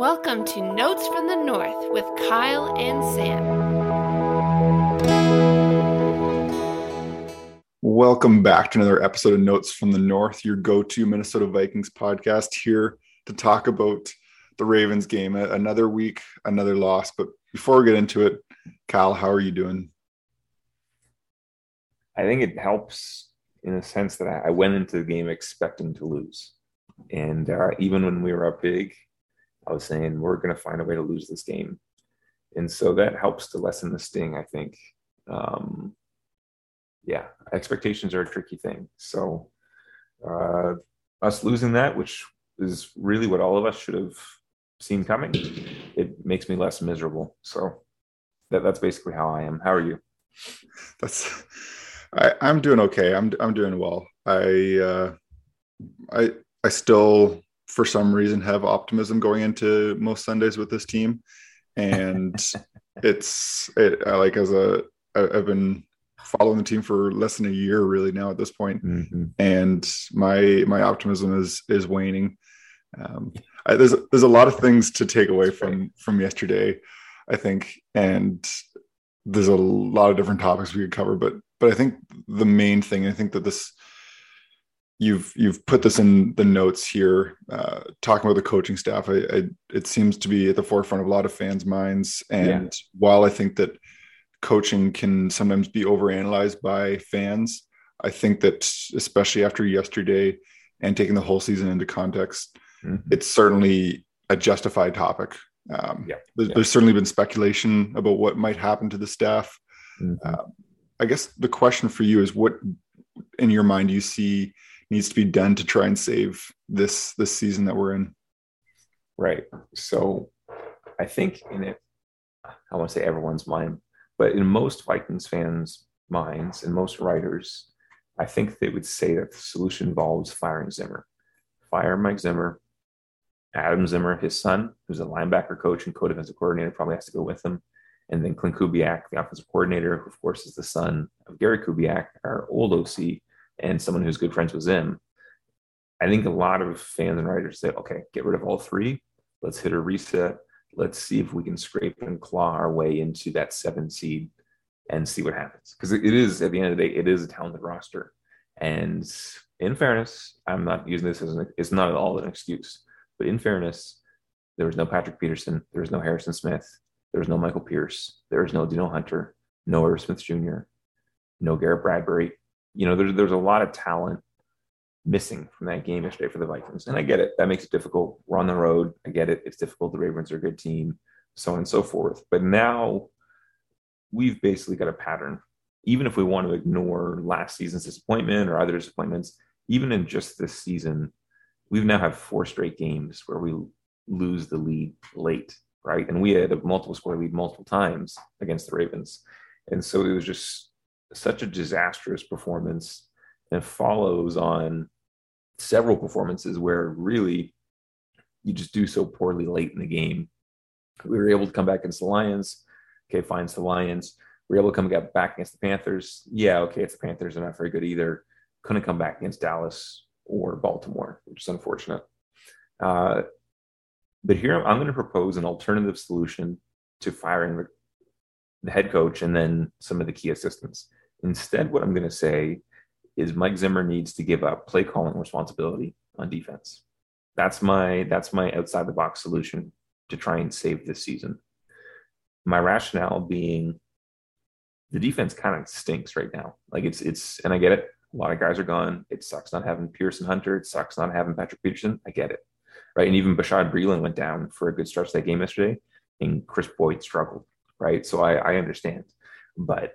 Welcome to Notes from the North with Kyle and Sam. Welcome back to another episode of Notes from the North, your go to Minnesota Vikings podcast, here to talk about the Ravens game. Another week, another loss. But before we get into it, Kyle, how are you doing? I think it helps in a sense that I went into the game expecting to lose. And uh, even when we were up big, I was saying we're going to find a way to lose this game. And so that helps to lessen the sting, I think. Um, yeah, expectations are a tricky thing. So uh, us losing that, which is really what all of us should have seen coming, it makes me less miserable. So that, that's basically how I am. How are you? That's I, I'm doing okay. I'm I'm doing well. I uh, I I still for some reason have optimism going into most Sundays with this team, and it's it I like as a I've been following the team for less than a year really now at this point, mm-hmm. and my my optimism is is waning. Um, I, there's there's a lot of things to take away from from yesterday, I think, and there's a lot of different topics we could cover, but but I think the main thing, I think that this you've you've put this in the notes here, uh, talking about the coaching staff. I, I, it seems to be at the forefront of a lot of fans' minds, and yeah. while I think that coaching can sometimes be overanalyzed by fans, I think that especially after yesterday and taking the whole season into context, mm-hmm. it's certainly a justified topic. Um, yeah. There's, yeah. there's, certainly been speculation about what might happen to the staff. Mm-hmm. Uh, I guess the question for you is what in your mind do you see needs to be done to try and save this this season that we're in. Right. So I think in it, I want to say everyone's mind, but in most Vikings fans' minds and most writers, I think they would say that the solution involves firing Zimmer. Fire Mike Zimmer. Adam Zimmer, his son, who's a linebacker coach and co-defensive coordinator, probably has to go with him and then Klint Kubiak, the offensive coordinator, who of course is the son of Gary Kubiak, our old OC, and someone who's good friends with Zim. I think a lot of fans and writers say, okay, get rid of all three. Let's hit a reset. Let's see if we can scrape and claw our way into that seven seed and see what happens. Because it is, at the end of the day, it is a talented roster. And in fairness, I'm not using this as an, it's not at all an excuse, but in fairness, there was no Patrick Peterson, there was no Harrison Smith, There was no Michael Pierce. There was no Dino Hunter, no Irv Smith Jr., no Garrett Bradbury. You know, there's there's a lot of talent missing from that game yesterday for the Vikings. And I get it. That makes it difficult. We're on the road. I get it. It's difficult. The Ravens are a good team, so on and so forth. But now we've basically got a pattern. Even if we want to ignore last season's disappointment or other disappointments, even in just this season, we've now had four straight games where we lose the lead late right? And we had a multiple score lead multiple times against the Ravens. And so it was just such a disastrous performance and follows on several performances where really you just do so poorly late in the game. We were able to come back against the Lions. Okay, fine, it's the Lions. We were able to come back against the Panthers. Yeah, okay, it's the Panthers. They're not very good either. Couldn't come back against Dallas or Baltimore, which is unfortunate. Uh, but here I'm going to propose an alternative solution to firing the head coach and then some of the key assistants. Instead, what I'm going to say is Mike Zimmer needs to give up play calling responsibility on defense. That's my that's my outside the box solution to try and save this season. My rationale being the defense kind of stinks right now. Like it's it's and I get it. A lot of guys are gone. It sucks not having Pierce and Hunter. It sucks not having Patrick Peterson. I get it right? And even Bashaud Breeland went down for a good stretch that game yesterday, and Kris Boyd struggled, right? So I, I understand, but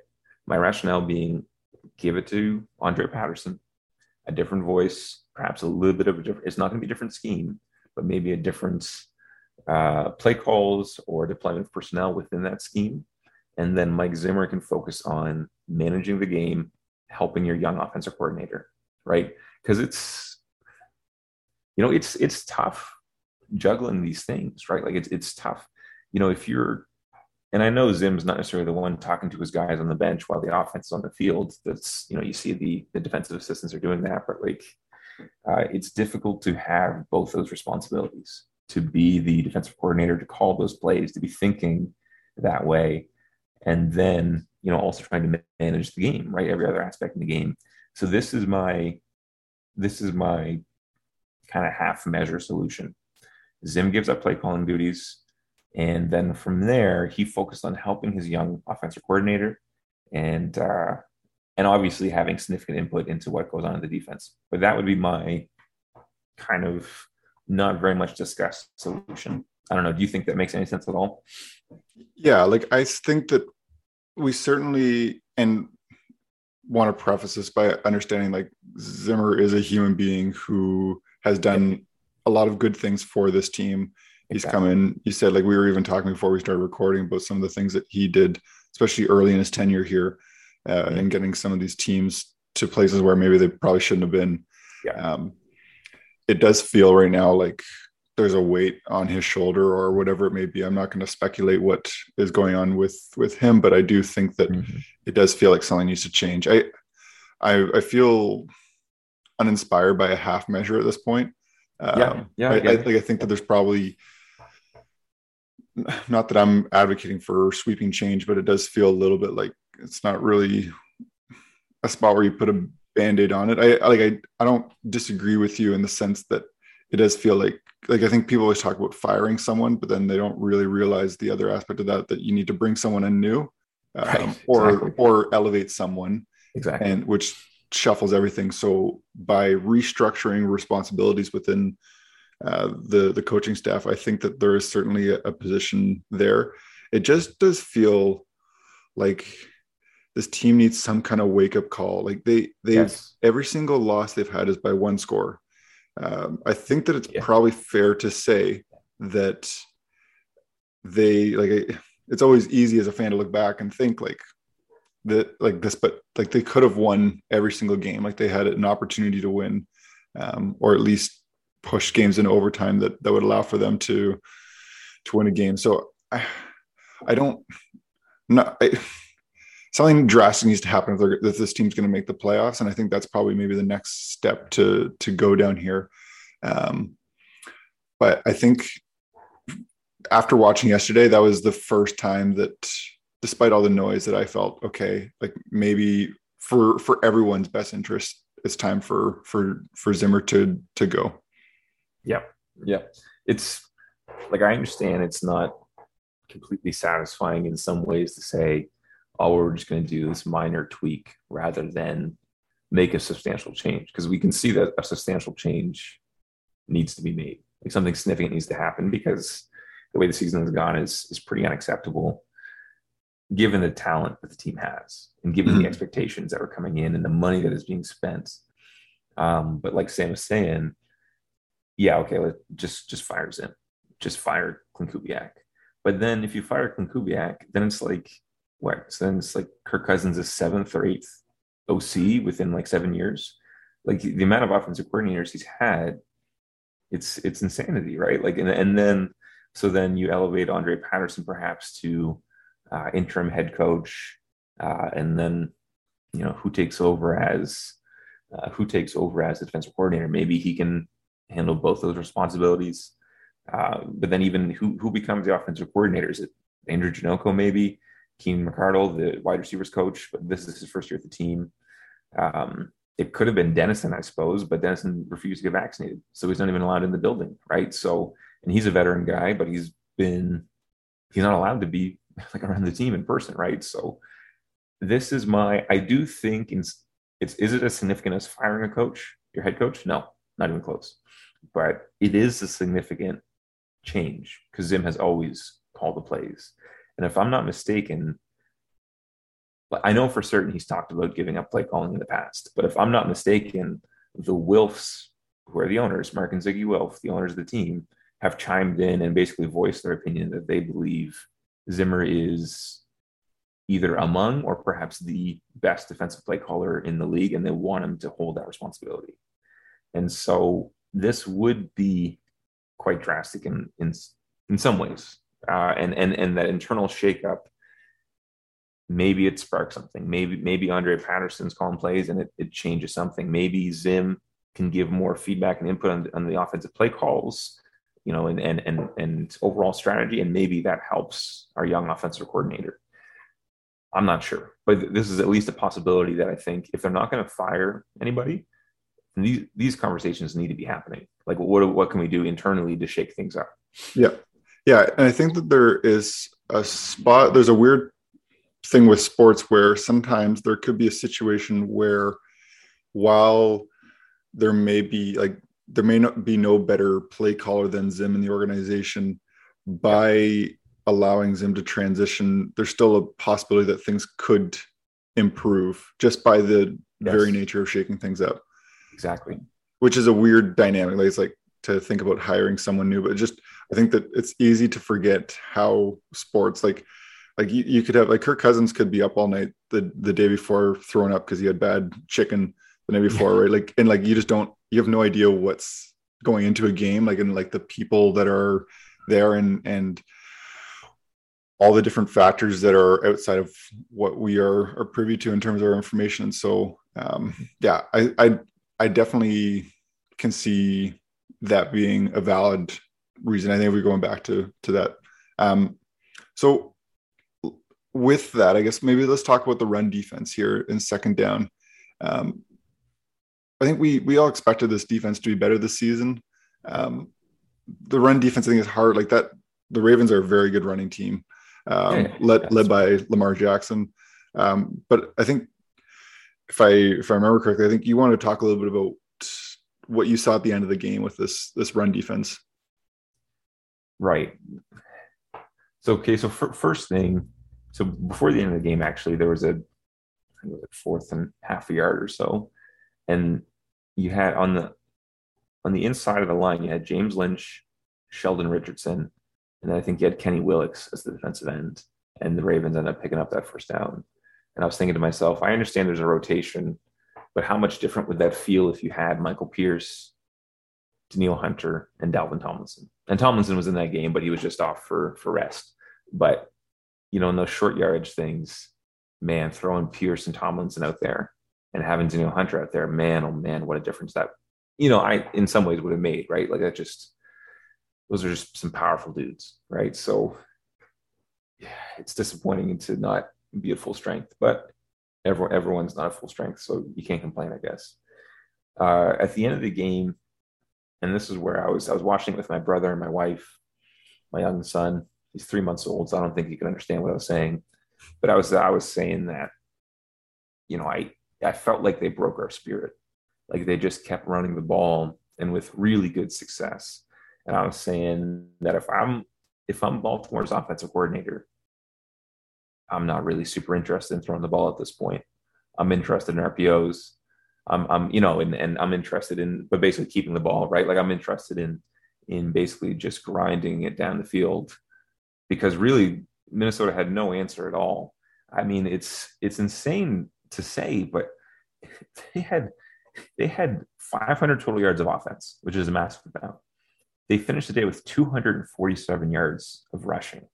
my rationale being give it to Andre Patterson, a different voice, perhaps a little bit of a different. It's not going to be a different scheme, but maybe a different uh, play calls or deployment of personnel within that scheme. And then Mike Zimmer can focus on managing the game, helping your young offensive coordinator, right? Because it's you know it's it's tough juggling these things right like it's it's tough you know if you're and I know Zim's not necessarily the one talking to his guys on the bench while the offense is on the field. That's you know you see the the defensive assistants are doing that, but like uh, it's difficult to have both those responsibilities. to be the defensive coordinator, to call those plays, to be thinking that way, and then you know also trying to manage the game, right? Every other aspect in the game. So this is my this is my kind of half measure solution. Zim gives up play calling duties. And then from there, he focused on helping his young offensive coordinator and uh, and obviously having significant input into what goes on in the defense. But that would be my kind of not very much discussed solution. I don't know. Do you think that makes any sense at all? Yeah, like I think that we certainly and want to preface this by understanding like Zimmer is a human being who has done a lot of good things for this team. He's exactly. come in. You said like we were even talking before we started recording about some of the things that he did, especially early in his tenure here, uh, and getting some of these teams to places where maybe they probably shouldn't have been. Yeah. Um, it does feel right now like there's a weight on his shoulder or whatever it may be. I'm not going to speculate what is going on with with him, but I do think that mm-hmm. it does feel like something needs to change. I I, I feel uninspired by a half measure at this point. Um, yeah, yeah. I, I, I, I think that there's probably not that I'm advocating for sweeping change, but it does feel a little bit like it's not really a spot where you put a band-aid on it. I like I, I don't disagree with you in the sense that it does feel like like I think people always talk about firing someone, but then they don't really realize the other aspect of that that you need to bring someone in new um, right, or exactly. or elevate someone exactly and which shuffles everything. So by restructuring responsibilities within uh, the the coaching staff, I think that there is certainly a, a position there. It just does feel like this team needs some kind of wake up call. Like they they yes. every single loss they've had is by one score. Um, I think that it's yeah. probably fair to say that they like it's always easy as a fan to look back and think like that like this, but like they could have won every single game. Like they had an opportunity to win, um, or at least push games in overtime that that would allow for them to to win a game. So I I don't not I, something drastic needs to happen if, if this team's going to make the playoffs, and I think that's probably maybe the next step to to go down here. Um, but I think after watching yesterday, that was the first time that despite all the noise that I felt, okay, like maybe for for everyone's best interest, it's time for for for Zimmer to to go. Yeah, yeah. It's like I understand it's not completely satisfying in some ways to say, oh, we're just going to do this minor tweak rather than make a substantial change because we can see that a substantial change needs to be made. Like something significant needs to happen because the way the season has gone is is pretty unacceptable given the talent that the team has and given mm-hmm. the expectations that are coming in and the money that is being spent. Um, but like Sam was saying, yeah, okay, let just just fire Zim, just fire Kubiak. But then if you fire Kubiak, then it's like what? So then it's like Kirk Cousins is seventh or eighth OC within like seven years. Like the amount of offensive coordinators he's had, it's it's insanity, right? Like and and then so then you elevate Andre Patterson perhaps to uh, interim head coach, uh, and then you know who takes over as uh, who takes over as the defensive coordinator. Maybe he can handle both those responsibilities. Uh, but then even who who becomes the offensive coordinator? Is it Andrew Janocko maybe? Keenan McCardell, the wide receivers coach, but this is his first year at the team. Um, it could have been Dennison, I suppose, but Dennison refused to get vaccinated, so he's not even allowed in the building, right? So, and he's a veteran guy, but he's been he's not allowed to be like around the team in person, right? So this is my. I do think it's is it as significant as firing a coach, your head coach? No, not even close. But it is a significant change because Zim has always called the plays, and if I'm not mistaken, I know for certain he's talked about giving up play calling in the past. But if I'm not mistaken, the Wilfs, who are the owners, Mark and Zygi Wilf, the owners of the team, have chimed in and basically voiced their opinion that they believe Zimmer is either among or perhaps the best defensive play caller in the league, and they want him to hold that responsibility. And so this would be quite drastic in in, in some ways, uh, and and and that internal shakeup. Maybe it sparks something. Maybe maybe Andre Patterson's calling plays and it, it changes something. Maybe Zim can give more feedback and input on, on the offensive play calls you know, and and and and overall strategy, and maybe that helps our young offensive coordinator. I'm not sure, but this is at least a possibility that I think if they're not going to fire anybody, these these conversations need to be happening. Like, what what can we do internally to shake things up? Yeah, yeah, and I think that there is a spot. There's a weird thing with sports where sometimes there could be a situation where, while there may be like there may not be no better play caller than Zim in the organization, by allowing Zim to transition, there's still a possibility that things could improve just by the yes. very nature of shaking things up. Exactly. Which is a weird dynamic. Like it's like to think about hiring someone new, but just I think that it's easy to forget how sports like like you, you could have like Kirk Cousins could be up all night the the day before throwing up because he had bad chicken the night before, yeah. right? Like and like you just don't you have no idea what's going into a game, like and like the people that are there and and all the different factors that are outside of what we are are privy to in terms of our information. And so um yeah, I I I definitely can see that being a valid reason. I think we're going back to to that. Um, so with that, I guess maybe let's talk about the run defense here in second down. Um, I think we we all expected this defense to be better this season. Um, the run defense, I think, is hard. Like that, the Ravens are a very good running team, um, yeah, led led by Lamar Jackson. Um, but I think if I if I remember correctly, I think you wanted to talk a little bit about what you saw at the end of the game with this this run defense. Right. So okay, so for, first thing, so before the end of the game, actually, there was a was fourth and half a yard or so, and you had on the on the inside of the line, you had James Lynch, Sheldon Richardson, and then I think you had Kenny Willekes as the defensive end, and the Ravens ended up picking up that first down. And I was thinking to myself, I understand there's a rotation but how much different would that feel if you had Michael Pierce, Danielle Hunter, and Dalvin Tomlinson? And Tomlinson was in that game, but he was just off for for rest. But you know, in those short yardage things, man, throwing Pierce and Tomlinson out there and having Danielle Hunter out there, man, oh man, what a difference that you know, I in some ways would have made, right? Like that just those are just some powerful dudes, right? So yeah, it's disappointing to not be at full strength, but everyone, everyone's not at full strength, so you can't complain, I guess. Uh, at the end of the game, and this is where I was, I was watching it with my brother and my wife, my young son. He's three months old, so I don't think he could understand what I was saying. But I was, I was saying that, you know, I, I felt like they broke our spirit. Like they just kept running the ball and with really good success. And I was saying that if I'm, if I'm Baltimore's offensive coordinator, I'm not really super interested in throwing the ball at this point. I'm interested in RPOs. I'm, I'm you know, and, and I'm interested in, but basically keeping the ball, right? Like I'm interested in, in basically just grinding it down the field because really Minnesota had no answer at all. I mean, it's, it's insane to say, but they had, they had 500 total yards of offense, which is a massive amount. They finished the day with 247 yards of rushing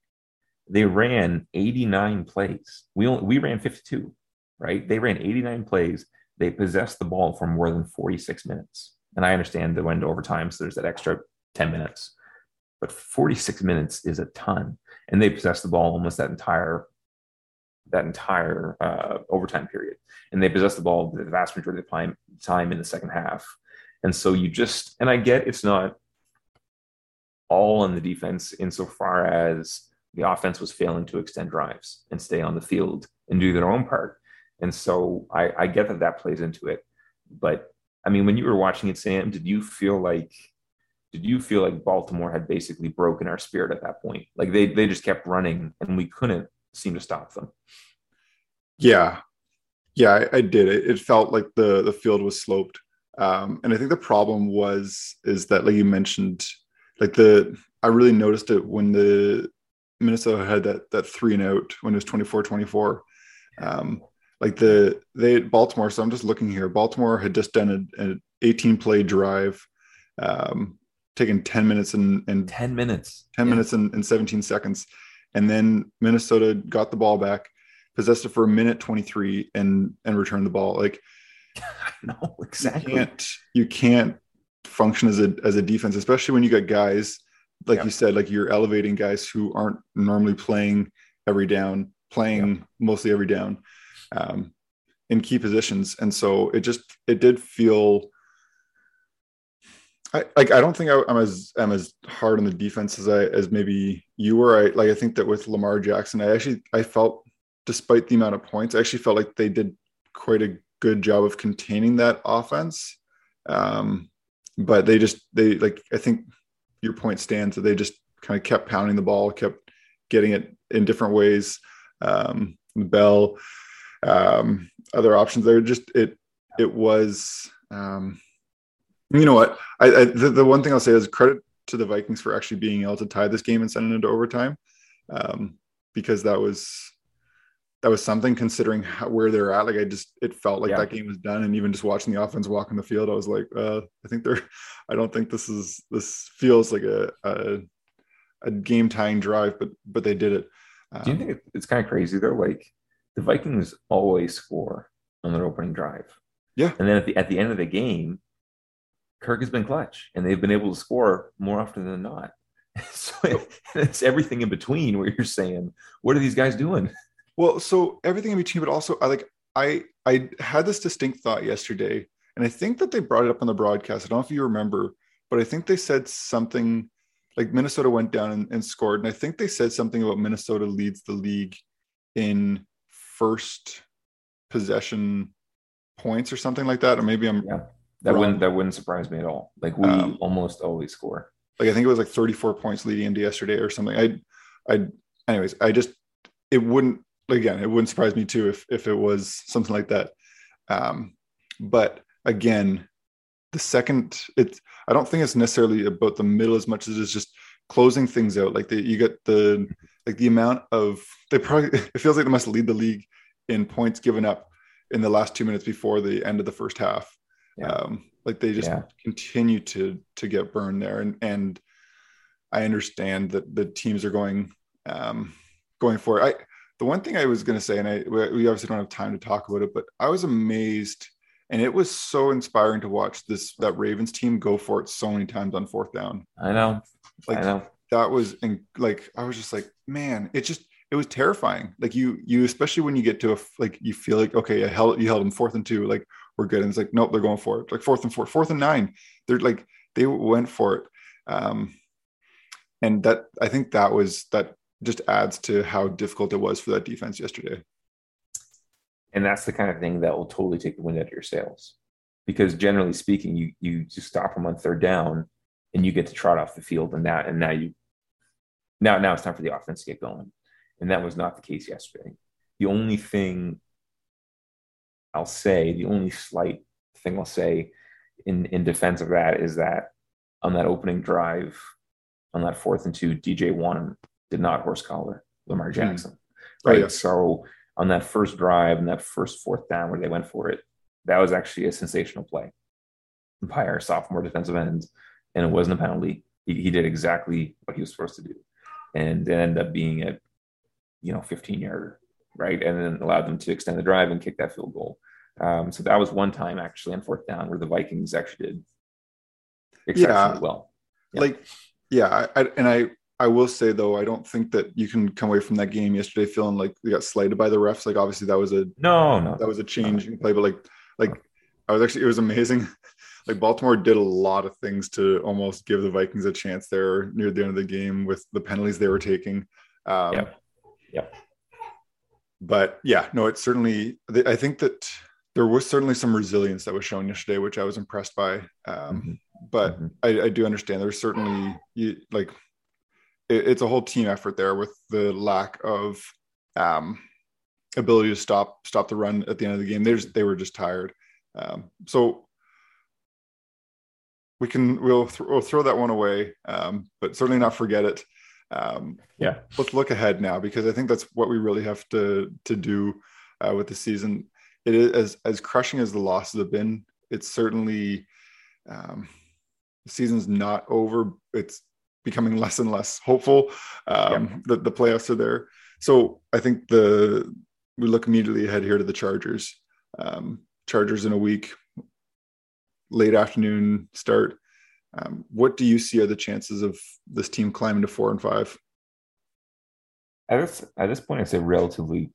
they ran 89 plays. We only, we ran 52, right? They ran 89 plays. They possessed the ball for more than 46 minutes. And I understand they went into overtime, so there's that extra 10 minutes. But 46 minutes is a ton. And they possessed the ball almost that entire that entire uh, overtime period. And they possessed the ball the vast majority of the time, time in the second half. And so you just, and I get it's not all on the defense insofar as the offense was failing to extend drives and stay on the field and do their own part. And so I, I get that that plays into it. But I mean, when you were watching it, Sam, did you feel like did you feel like Baltimore had basically broken our spirit at that point? Like they they just kept running and we couldn't seem to stop them. Yeah, yeah, I, I did. It, it felt like the the field was sloped, um, and I think the problem was is that like you mentioned, like the I really noticed it when the Minnesota had that that three and out when it was 24-24. Um, like the they Baltimore. So I'm just looking here. Baltimore had just done an 18 play drive, um, taken 10 minutes and, and 10 minutes, 10 yeah. minutes and, and 17 seconds, and then Minnesota got the ball back, possessed it for a minute 23, and and returned the ball. Like, no, exactly. You can't you can't function as a as a defense, especially when you got guys like Yeah. you said, like you're elevating guys who aren't normally playing every down, playing mostly every down, um, in key positions, and so it just it did feel. I like. I don't think I, I'm as I'm as hard on the defense as I as maybe you were. I like. I think that with Lamar Jackson, I actually I felt, despite the amount of points, I actually felt like they did quite a good job of containing that offense. Um, but they just they like I think your point stands that they just kind of kept pounding the ball, kept getting it in different ways. Um, Bell, um, other options there. Just it it was. Um, you know what? I, I the, the one thing I'll say is credit to the Vikings for actually being able to tie this game and send it into overtime, um, because that was that was something considering how, where they're at. Like I just it felt like Yeah. that game was done, and even just watching the offense walk in the field, I was like, uh, I think they're. I don't think this is this feels like a a, a game tying drive, but but they did it. Do you Um, think it's kind of crazy though? Like the Vikings always score on their opening drive. Yeah. And then at the at the end of the game, Kirk has been clutch and they've been able to score more often than not. So it- it's everything in between where you're saying, what are these guys doing? Well, so everything in between, but also I like I I had this distinct thought yesterday, and I think that they brought it up on the broadcast. I don't know if you remember, but I think they said something like Minnesota went down and, and scored, and I think they said something about Minnesota leads the league in first possession points or something like that, or maybe I'm Yeah. That Wrong. wouldn't that wouldn't surprise me at all. Like we Um, almost always score. like I think it was like 34 points leading into yesterday or something. I I anyways, I just it wouldn't again, it wouldn't surprise me too if if it was something like that. Um but again, the second it's I don't think it's necessarily about the middle as much as it's just closing things out. Like the you get the like the amount of they probably it feels like they must lead the league in points given up in the last two minutes before the end of the first half. Yeah. Um, like they just Yeah. continue to to get burned there, and and I understand that the teams are going um, going for it. I the one thing I was going to say, and I we obviously don't have time to talk about it, but I was amazed, and it was so inspiring to watch this that Ravens team go for it so many times on fourth down. I know. Like I know. that was in, like I was just like, man, it just it was terrifying. Like you you especially when you get to a like you feel like okay, I held you held them fourth and two, like we're good, and it's like nope, they're going for it. Like fourth and four, fourth and nine, they're like they went for it, um, and that I think that was that just adds to how difficult it was for that defense yesterday. and that's the kind of thing that will totally take the wind out of your sails. Because generally speaking you you just stop them on third down and you get to trot off the field and now and now you now now it's time for the offense to get going. And that was not the case yesterday. The only thing i'll say the only slight thing i'll say in in defense of that is that on that opening drive on that fourth and two dj wonnum did not horse collar lamar jackson Oh, right yeah. so on that first drive and that first fourth down where they went for it, that was actually a sensational play by our sophomore defensive end. And it wasn't a penalty. He, he did exactly what he was supposed to do. And it ended up being a, you know, 15 yarder, right? And then allowed them to extend the drive and kick that field goal. Um, so that was one time actually on fourth down where the Vikings actually did exceptionally Yeah. well. Yeah. Like, yeah, I, I, and I I will say though, I don't think that you can come away from that game yesterday feeling like we got slighted by the refs. Like obviously that was a No, no. that was a change in play, but like like I was actually it was amazing. Like Baltimore did a lot of things to almost give the Vikings a chance there near the end of the game with the penalties they were taking. Um, yeah. Yep. But yeah, no, it's certainly. I think that there was certainly some resilience that was shown yesterday, which I was impressed by. Um, Mhm. But Mhm. I, I do understand there's certainly you like it, it's a whole team effort there with the lack of um, ability to stop stop the run at the end of the game. They just, they were just tired. Um, so we can we'll, th- we'll throw that one away, um, but certainly not forget it. Um, Yeah. let's look ahead now because I think that's what we really have to to do uh, with the season. It is as as crushing as the losses have been. It's certainly um, the season's not over. It's becoming less and less hopeful um, that the playoffs are there. So I think the we look immediately ahead here to the Chargers. Um, Chargers in a week, late afternoon start. Um, what do you see are the chances of this team climbing to four and five? At this, at this point, I'd say relatively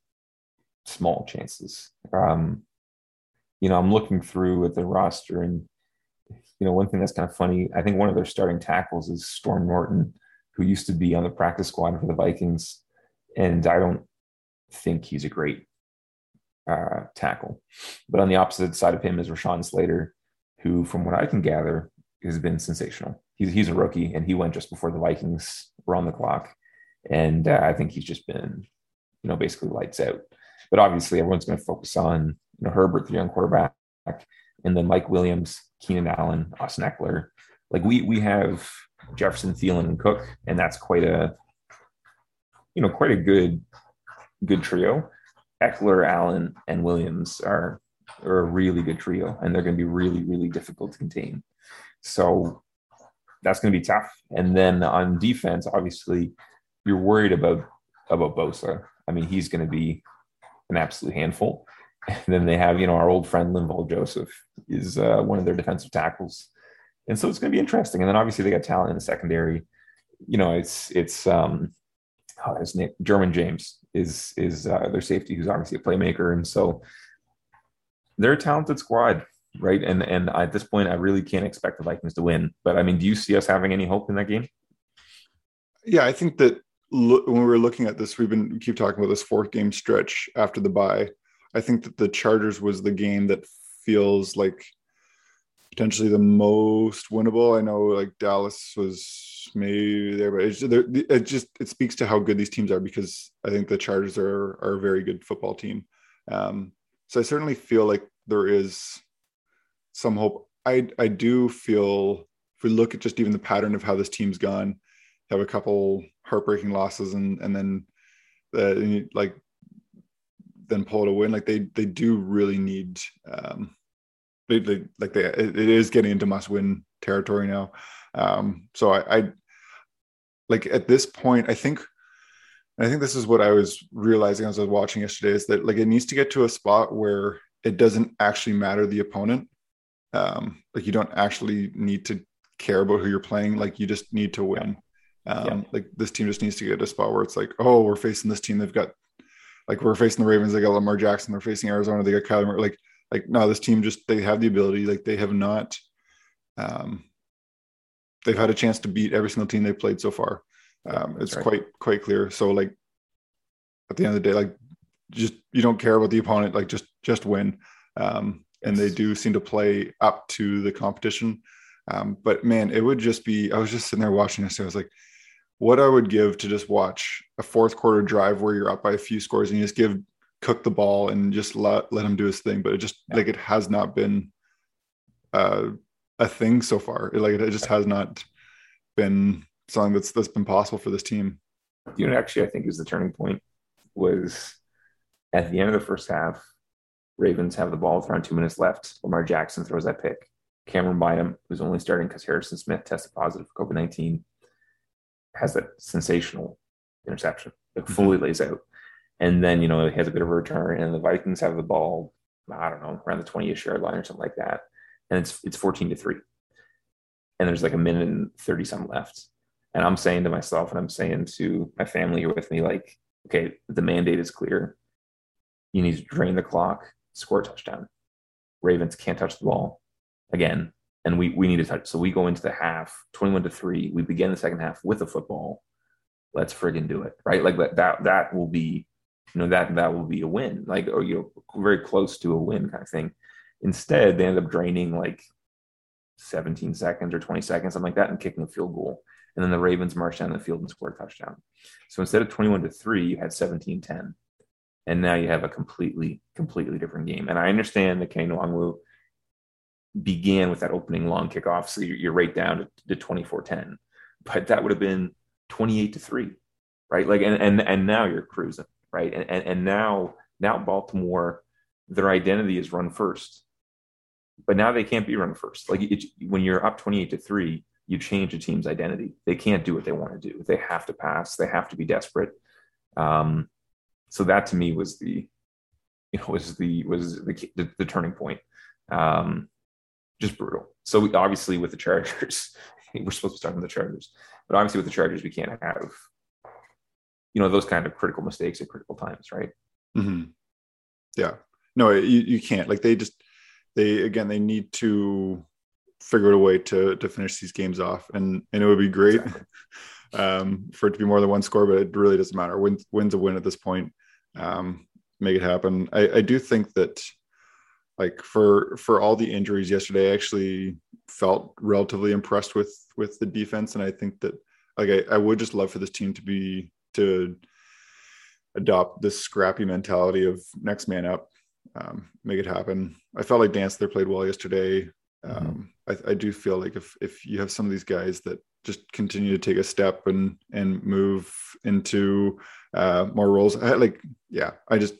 small chances. Um, you know, I'm looking through at the roster, and you know, one thing that's kind of funny. I think one of their starting tackles is Storm Norton, who used to be on the practice squad for the Vikings, and I don't think he's a great uh, tackle. But on the opposite side of him is Rashawn Slater, who, from what I can gather, has been sensational. He's he's a rookie, and he went just before the Vikings were on the clock, and uh, I think he's just been, you know, basically lights out. But obviously, everyone's going to focus on you know Herbert, the young quarterback, and then Mike Williams, Keenan Allen, Austin Ekeler. Like we we have Jefferson, Thielen, and Cook, and that's quite a you know quite a good good trio. Ekeler, Allen, and Williams are are a really good trio, and they're going to be really really difficult to contain. So that's going to be tough. And then on defense, obviously, you're worried about about Bosa. I mean, he's going to be an absolute handful. And then they have, you know, our old friend Linval Joseph is uh, one of their defensive tackles, and so it's going to be interesting. And then obviously they got talent in the secondary. You know, it's it's um, oh, his name Derwin James is is uh, their safety, who's obviously a playmaker, and so they're a talented squad right? And and at this point, I really can't expect the Vikings to win. But I mean, do you see us having any hope in that game? Yeah, I think that when we were looking at this, we've been we keep talking about this fourth game stretch after the bye. I think that the Chargers was the game that feels like potentially the most winnable. I know like Dallas was maybe there, but it's, it just it speaks to how good these teams are because I think the Chargers are are a very good football team. Um, so I certainly feel like there is some hope. I I do feel if we look at just even the pattern of how this team's gone, have a couple heartbreaking losses and and then the like then pull it a win. Like they they do really need um they, they like they it is getting into must win territory now. Um so I, I like at this point I think I think this is what I was realizing as I was watching yesterday is that like it needs to get to a spot where it doesn't actually matter the opponent um, like you don't actually need to care about who you're playing. Like you just need to win. Um, yeah. Like this team just needs to get to a spot where it's like, oh, we're facing this team. They've got like we're facing the Ravens. They got Lamar Jackson. They're facing Arizona. They got Kyler Murray. Like like no, this team just they have the ability. Like they have not. Um, they've had a chance to beat every single team they've played so far. Um, it's right. quite quite clear. So like at the end of the day, like just you don't care about the opponent. Like just just win. Um, and they do seem to play up to the competition. Um, but man, it would just be, I was just sitting there watching this. I was like, what I would give to just watch a fourth quarter drive where you're up by a few scores and you just give Cook the ball and just let, let him do his thing. But it just yeah. like, it has not been uh, a thing so far. It, like it just has not been something that's, that's been possible for this team. You know, actually, I think is the turning point was at the end of the first half, Ravens have the ball with around two minutes left. Lamar Jackson throws that pick. Camryn Bynum, who's only starting because Harrison Smith tested positive for COVID 19, has that sensational interception, like mm-hmm. fully lays out. And then, you know, he has a bit of a return, and the Vikings have the ball, I don't know, around the 20 ish yard line or something like that. And it's it's 14 to 3. And there's like a minute and 30 something left. And I'm saying to myself, and I'm saying to my family here with me, like, okay, the mandate is clear. You need to drain the clock score a touchdown. Ravens can't touch the ball again, and we we need to touch. So we go into the half, twenty-one to three. We begin the second half with a football. Let's friggin' do it, right? Like that that will be, you know, that that will be a win, like or you know, very close to a win kind of thing. Instead, they end up draining like 17 seconds or 20 seconds, something like that, and kicking a field goal. And then the Ravens march down the field and score a touchdown. So instead of 21 to 3, you had 17 10 and now you have a completely completely different game. And I understand that Kene Nwangwu began with that opening long kickoff, so you're, right down to, to 24-10, but that would have been 28 to three, right? Like, and and and now you're cruising, right? And and, and now now Baltimore, their identity is run first, but now they can't be run first. Like it, when you're up 28 to three, you change a team's identity. They can't do what they want to do. They have to pass. They have to be desperate. Um, so that to me was the you know was the was the the, the turning point um just brutal. So we, obviously with the Chargers, we're supposed to start with the Chargers, but obviously with the Chargers, we can't have, you know, those kind of critical mistakes at critical times, right? Mm-hmm. Yeah, no, you, you can't. Like they just they again they need to figure out a way to to finish these games off, and and it would be great exactly. um, for it to be more than one score, but it really doesn't matter. Win, wins a win at this point. Um, make it happen. I, I do think that like for for all the injuries yesterday, I actually felt relatively impressed with with the defense, and I think that like I, I would just love for this team to be to adopt this scrappy mentality of next man up, um, make it happen. I felt like dance; Dantzler played well yesterday. Mm-hmm. Um, I, I, do feel like if if you have some of these guys that just continue to take a step and and move into uh, more roles, I, like yeah, I just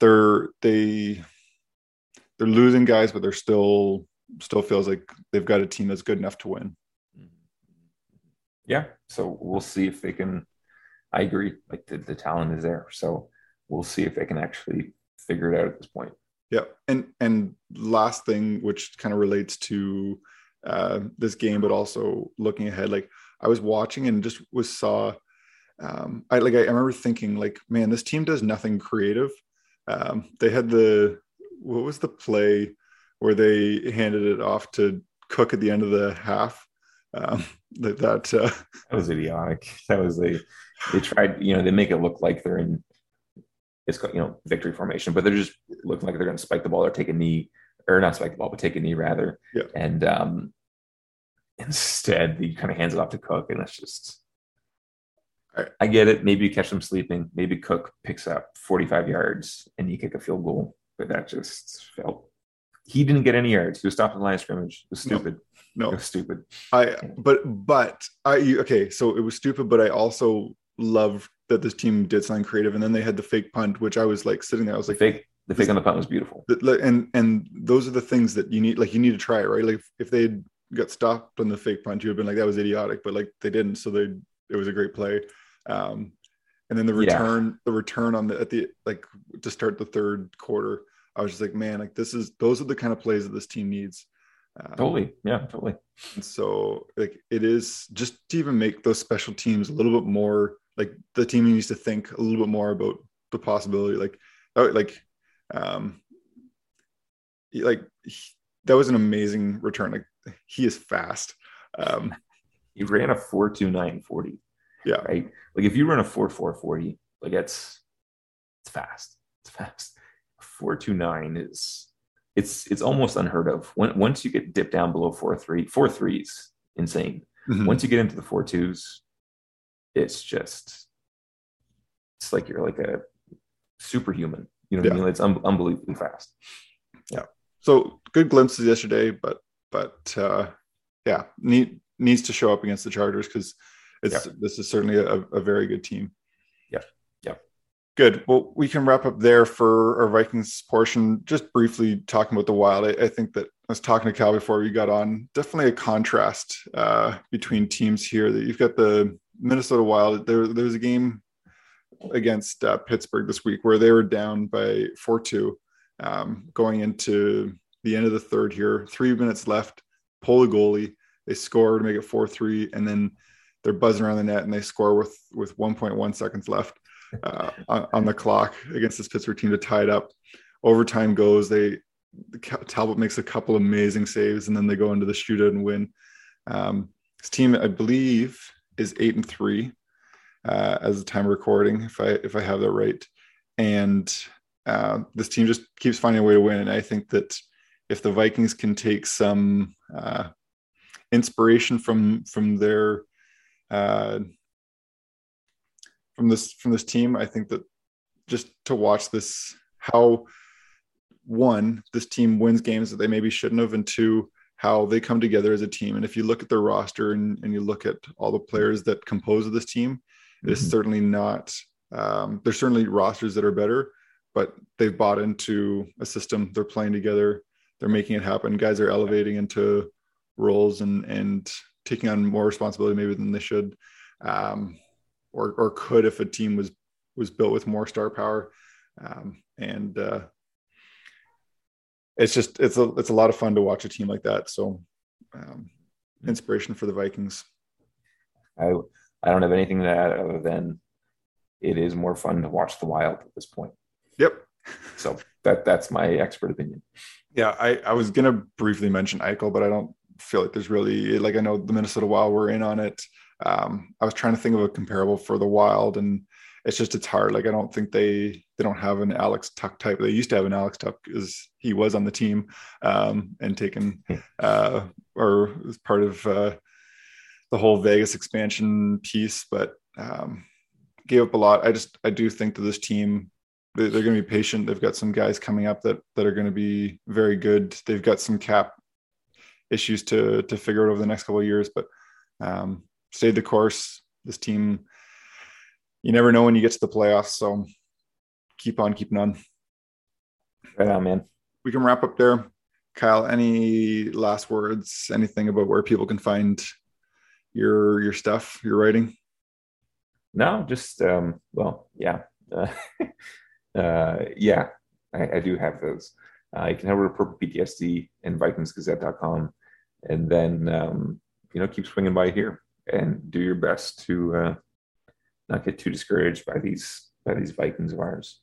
they're they they're losing guys, but they're still still feels like they've got a team that's good enough to win. Yeah, so we'll see if they can. I agree. Like the, the talent is there, so we'll see if they can actually figure it out at this point. Yeah, and and last thing, which kind of relates to uh, this game, but also looking ahead. Like I was watching and just was saw. Um, I like I, I remember thinking like, man, this team does nothing creative. Um, they had the what was the play where they handed it off to Cook at the end of the half? Um, that that, uh, that was idiotic. That was they they tried you know they make it look like they're in it's you know victory formation, but they're just looking like they're going to spike the ball or take a knee or not spike the ball, but take a knee rather. Yeah. And um, instead, he kind of hands it off to Cook, and that's just. Right. I get it. Maybe you catch them sleeping. Maybe Cook picks up 45 yards and you kick a field goal but that just felt he didn't get any yards. He was stopped in the line of scrimmage. It was stupid. No, it was stupid. I but but I okay, so it was stupid, but I also loved that this team did something creative, and then they had the fake punt, which I was like sitting there. I was like, the fake, the fake on the punt was beautiful. And and those are the things that you need. Like you need to try it, right? Like if they had got stopped on the fake punt, you would have been like, that was idiotic, but like they didn't, so they it was a great play. Um, and then the return, yeah. the return on the at the like to start the third quarter I was just like, man, like this is those are the kind of plays that this team needs. Um, totally, yeah, totally. And so like it is just to even make those special teams a little bit more like the team needs to think a little bit more about the possibility. Like, oh, like, um, like he, that was an amazing return. Like he is fast. Um, he ran a four two nine forty. Yeah. Right. Like if you run a four four forty, like that's it's fast. It's fast. 429 is it's it's almost unheard of. When, once you get dipped down below four three, four threes, insane. Mm-hmm. Once you get into the four twos, it's just it's like you're like a superhuman. You know what yeah. I mean? It's un- unbelievably fast. Yeah. So good glimpses yesterday, but but uh, yeah, need needs to show up against the Chargers because it's yeah. this is certainly a, a very good team. Yeah, yeah, good. Well, we can wrap up there for our Vikings portion. Just briefly talking about the Wild, I, I think that I was talking to Cal before we got on. Definitely a contrast uh, between teams here. That you've got the Minnesota Wild. There, there was a game against uh, Pittsburgh this week where they were down by four two, um, going into the end of the third here. Three minutes left. Pull the goalie. They score to make it four three, and then they're buzzing around the net and they score with with 1.1 seconds left uh, on, on, the clock against this Pittsburgh team to tie it up. Overtime goes. They Talbot makes a couple amazing saves, and then they go into the shootout and win. Um, his team, I believe, is eight and three uh, as the time recording, if I if I have that right. And uh, this team just keeps finding a way to win. And I think that if the Vikings can take some uh, inspiration from from their uh, from this from this team. I think that just to watch this, how one this team wins games that they maybe shouldn't have, and two how they come together as a team. And if you look at their roster and, and you look at all the players that compose this team, mm-hmm. it is mm-hmm. certainly not. Um, there's certainly rosters that are better, but they've bought into a system. They're playing together. They're making it happen. Guys are elevating into roles and and taking on more responsibility maybe than they should. Um, or or could if a team was was built with more star power. Um, and uh, it's just it's a it's a lot of fun to watch a team like that. So um, inspiration for the Vikings. I I don't have anything to add other than it is more fun to watch the Wild at this point. Yep. So that that's my expert opinion. Yeah, I I was gonna briefly mention Eichel, but I don't feel like there's really like I know the Minnesota Wild were in on it. Um, I was trying to think of a comparable for the Wild, and it's just it's hard. Like I don't think they they don't have an Alex Tuch type. They used to have an Alex Tuch because he was on the team um, and taken hmm. uh, or was part of uh, the whole Vegas expansion piece, but um, gave up a lot. I just I do think that this team they're going to be patient. They've got some guys coming up that that are going to be very good. They've got some cap issues to to figure out over the next couple of years, but um, stayed the course. This team you never know when you get to the playoffs. So keep on keeping on. Right on, man. We can wrap up there. Kyle, any last words? Anything about where people can find your your stuff, your writing? No, just um, well, yeah, uh, uh, yeah, I, I, do have those. Uh, you can head over to Purple PTSD and VikingsGazette.com, and then um, you know keep swinging by here and do your best to uh, not get too discouraged by these by these Vikings of ours.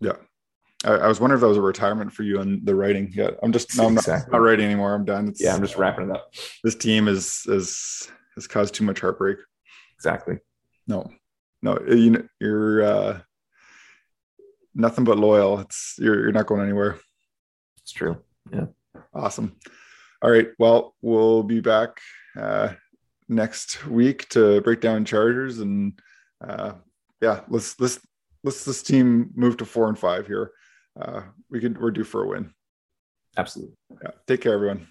Yeah. I, I was wondering if that was a retirement for you on the writing. Yeah, I'm just no, I'm exactly. not, not, writing anymore. I'm done. It's, yeah, I'm just wrapping it up. This team is is has caused too much heartbreak. Exactly. No, no, you know, you're uh, nothing but loyal. It's you're you're not going anywhere. It's true. Yeah. Awesome. All right. Well, we'll be back uh, next week to break down Chargers and uh, yeah, let's let's let's this team move to four and five here. Uh, we could we're due for a win. Absolutely. Yeah. Take care, everyone.